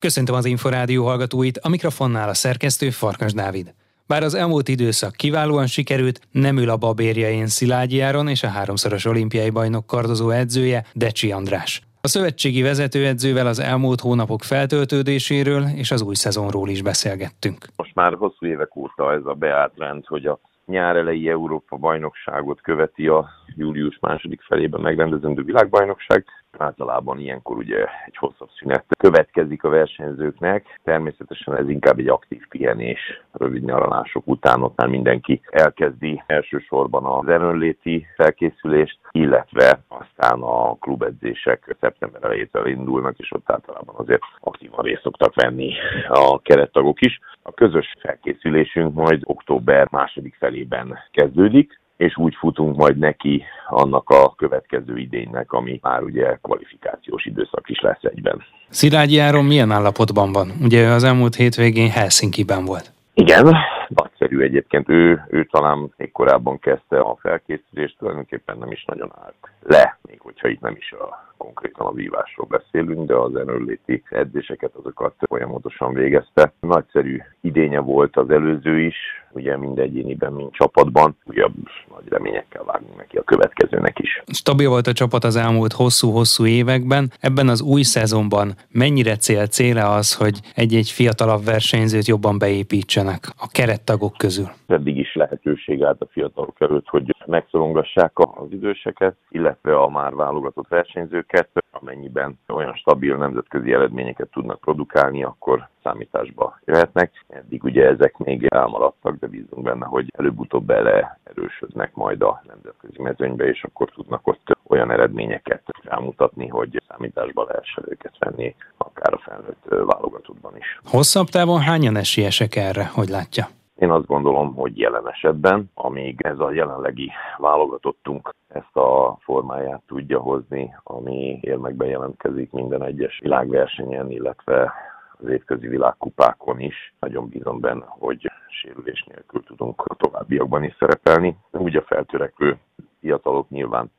Köszöntöm az Inforádió hallgatóit, a mikrofonnál a szerkesztő Farkas Dávid. Bár az elmúlt időszak kiválóan sikerült, nem ül a babérjain Szilágyi Áron és a háromszoros olimpiai bajnok kardozó edzője Decsi András. A szövetségi vezetőedzővel az elmúlt hónapok feltöltődéséről és az új szezonról is beszélgettünk. Most már hosszú évek óta ez a beállt rend, hogy a nyár elejé Európa bajnokságot követi a július második felében megrendezendő világbajnokság. Általában ilyenkor ugye egy hosszabb szünet következik a versenyzőknek. Természetesen ez inkább egy aktív pihenés, rövid nyaralások után ott már mindenki elkezdi elsősorban az erőnléti felkészülést, illetve aztán a klubedzések szeptember elejétől indulnak, és ott általában azért aktívan részt szoktak venni a kerettagok is. A közös felkészülésünk majd október második felében kezdődik, és úgy futunk majd neki annak a következő idénynek, ami már ugye kvalifikációs időszak is lesz egyben. Szilágyi Áron milyen állapotban van? Ugye az elmúlt hétvégén Helsinki-ben volt. Igen, nagyszerű egyébként. Ő, ő talán még korábban kezdte a felkészülést, tulajdonképpen nem is nagyon állt le, még hogyha itt nem is a konkrétan a vívásról beszélünk, de az erőléti edzéseket azokat folyamatosan végezte. Nagyszerű idénye volt az előző is, ugye mind egyéniben, mind csapatban. Ugye nagy reményekkel vágunk neki a következőnek is. Stabil volt a csapat az elmúlt hosszú-hosszú években. Ebben az új szezonban mennyire cél céle az, hogy egy-egy fiatalabb versenyzőt jobban beépítsenek a kerettagok közül? Eddig is lehetőség állt a fiatalok előtt, hogy megszorongassák az időseket, illetve a már válogatott versenyzőket, amennyiben olyan stabil nemzetközi eredményeket tudnak produkálni, akkor számításba jöhetnek. Eddig ugye ezek még elmaradtak, de bízunk benne, hogy előbb-utóbb bele erősödnek majd a nemzetközi mezőnybe, és akkor tudnak ott olyan eredményeket felmutatni, hogy számításba lehessen őket venni, akár a felnőtt válogatottban is. Hosszabb távon hányan esélyesek erre, hogy látja? Én azt gondolom, hogy jelen esetben, amíg ez a jelenlegi válogatottunk ezt a formáját tudja hozni, ami érmekben jelentkezik minden egyes világversenyen, illetve az évközi világkupákon is. Nagyon bízom benne, hogy sérülés nélkül tudunk a továbbiakban is szerepelni. Úgy a feltörekvő fiatalok nyilván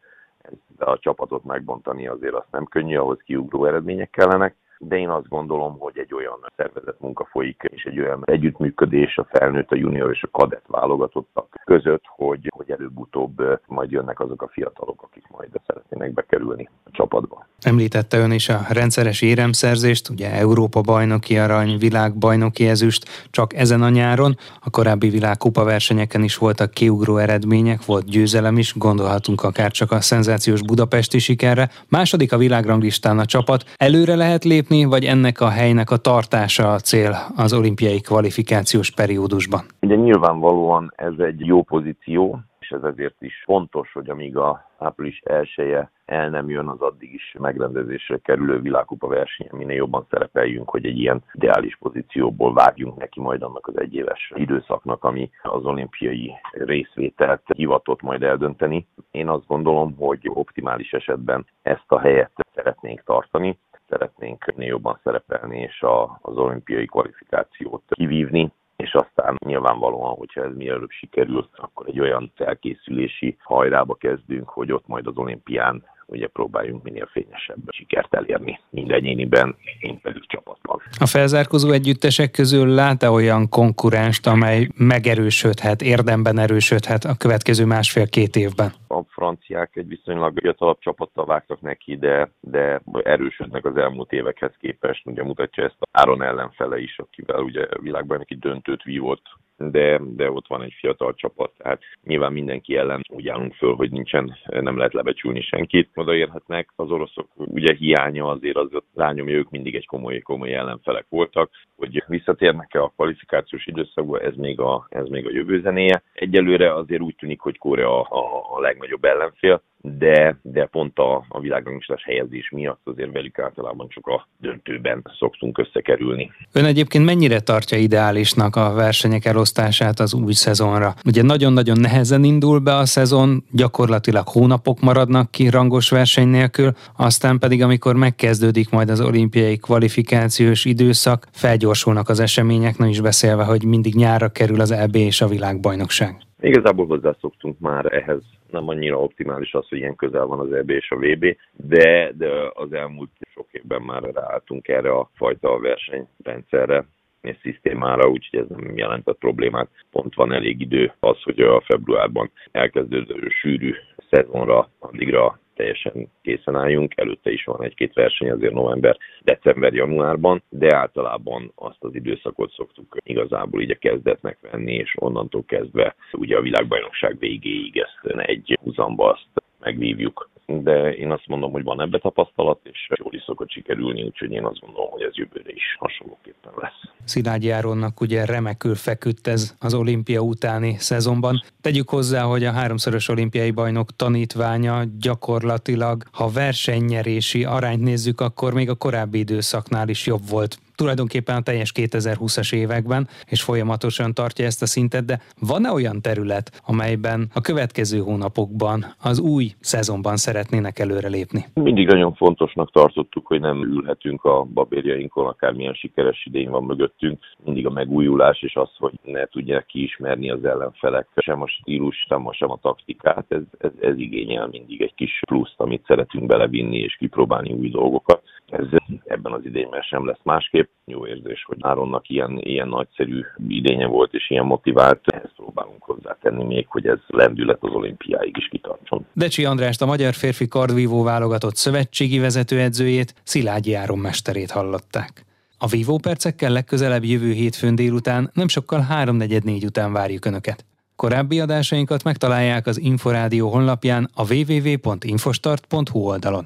de a csapatot megbontani azért azt nem könnyű, ahhoz kiugró eredmények kellenek, de én azt gondolom, hogy egy olyan szervezett munka folyik, és egy olyan együttműködés a felnőtt, a junior és a kadett válogatottak között, hogy, hogy előbb-utóbb majd jönnek azok a fiatalok, akik majd szeretnének bekerülni csapatba. Említette ön is a rendszeres éremszerzést, ugye Európa bajnoki arany, világbajnoki ezüst, csak ezen a nyáron. A korábbi világkupa versenyeken is voltak kiugró eredmények, volt győzelem is, gondolhatunk akár csak a szenzációs budapesti sikerre. Második a világranglistán a csapat. Előre lehet lépni, vagy ennek a helynek a tartása a cél az olimpiai kvalifikációs periódusban? Ugye nyilvánvalóan ez egy jó pozíció, és ez ezért is fontos, hogy amíg a április elsője el nem jön az addig is megrendezésre kerülő világkupa versenyen, minél jobban szerepeljünk, hogy egy ilyen ideális pozícióból vágjunk neki majd annak az egyéves időszaknak, ami az olimpiai részvételt hivatott majd eldönteni. Én azt gondolom, hogy optimális esetben ezt a helyet szeretnénk tartani, szeretnénk jobban szerepelni és az olimpiai kvalifikációt kivívni, és aztán nyilvánvalóan, hogyha ez mielőbb sikerül, akkor egy olyan felkészülési hajrába kezdünk, hogy ott majd az olimpián ugye próbáljunk minél fényesebb sikert elérni, mind egyéniben, mind pedig csapatban. A felzárkozó együttesek közül lát-e olyan konkurenst, amely megerősödhet, érdemben erősödhet a következő másfél-két évben? A franciák egy viszonylag fiatalabb csapattal vágtak neki, de, de erősödnek az elmúlt évekhez képest. Ugye mutatja ezt a Áron ellenfele is, akivel ugye világbajnoki döntőt vívott de, de ott van egy fiatal csapat, tehát nyilván mindenki ellen úgy állunk föl, hogy nincsen, nem lehet lebecsülni senkit. Odaérhetnek az oroszok, ugye hiánya azért az rányomja, ők mindig egy komoly, komoly ellenfelek voltak, hogy visszatérnek-e a kvalifikációs időszakba, ez még a, ez még a jövő zenéje. Egyelőre azért úgy tűnik, hogy Korea a, a legnagyobb ellenfél, de, de pont a, a világranglistás helyezés miatt azért velük általában csak a döntőben szoktunk összekerülni. Ön egyébként mennyire tartja ideálisnak a versenyek elosztását az új szezonra? Ugye nagyon-nagyon nehezen indul be a szezon, gyakorlatilag hónapok maradnak ki rangos verseny nélkül, aztán pedig amikor megkezdődik majd az olimpiai kvalifikációs időszak, felgyorsulnak az események, nem is beszélve, hogy mindig nyárra kerül az EB és a világbajnokság. Igazából hozzászoktunk már ehhez, nem annyira optimális az, hogy ilyen közel van az EB és a VB, de, de az elmúlt sok évben már ráálltunk erre a fajta versenyrendszerre, és szisztémára, úgyhogy ez nem jelentett problémát. Pont van elég idő az, hogy a februárban elkezdődő sűrű szezonra addigra teljesen készen álljunk. Előtte is van egy-két verseny, azért november, december, januárban, de általában azt az időszakot szoktuk igazából így a kezdetnek venni, és onnantól kezdve ugye a világbajnokság végéig ezt egy húzamba azt megvívjuk de én azt mondom, hogy van ebbe tapasztalat, és jól is szokott sikerülni, úgyhogy én azt gondolom, hogy ez jövőre is hasonlóképpen lesz. Szilágyi Áronnak ugye remekül feküdt ez az olimpia utáni szezonban. Tegyük hozzá, hogy a háromszoros olimpiai bajnok tanítványa gyakorlatilag, ha versenynyerési arányt nézzük, akkor még a korábbi időszaknál is jobb volt tulajdonképpen a teljes 2020-as években, és folyamatosan tartja ezt a szintet, de van-e olyan terület, amelyben a következő hónapokban, az új szezonban szeretnének előrelépni? Mindig nagyon fontosnak tartottuk, hogy nem ülhetünk a babérjainkon, akármilyen sikeres idény van mögöttünk. Mindig a megújulás és az, hogy ne tudják kiismerni az ellenfelek sem a stílus, sem a, sem a taktikát, ez, ez, ez igényel mindig egy kis pluszt, amit szeretünk belevinni és kipróbálni új dolgokat. Ez ebben az idényben sem lesz másképp jó érzés, hogy Áronnak ilyen, ilyen nagyszerű idénye volt, és ilyen motivált. Ezt próbálunk hozzátenni még, hogy ez lendület az olimpiáig is kitartson. Decsi Andrást, a magyar férfi kardvívó válogatott szövetségi vezetőedzőjét, Szilágyi Áron mesterét hallották. A vívó percekkel legközelebb jövő hétfőn délután, nem sokkal 3.44 után várjuk Önöket. Korábbi adásainkat megtalálják az Inforádió honlapján a www.infostart.hu oldalon.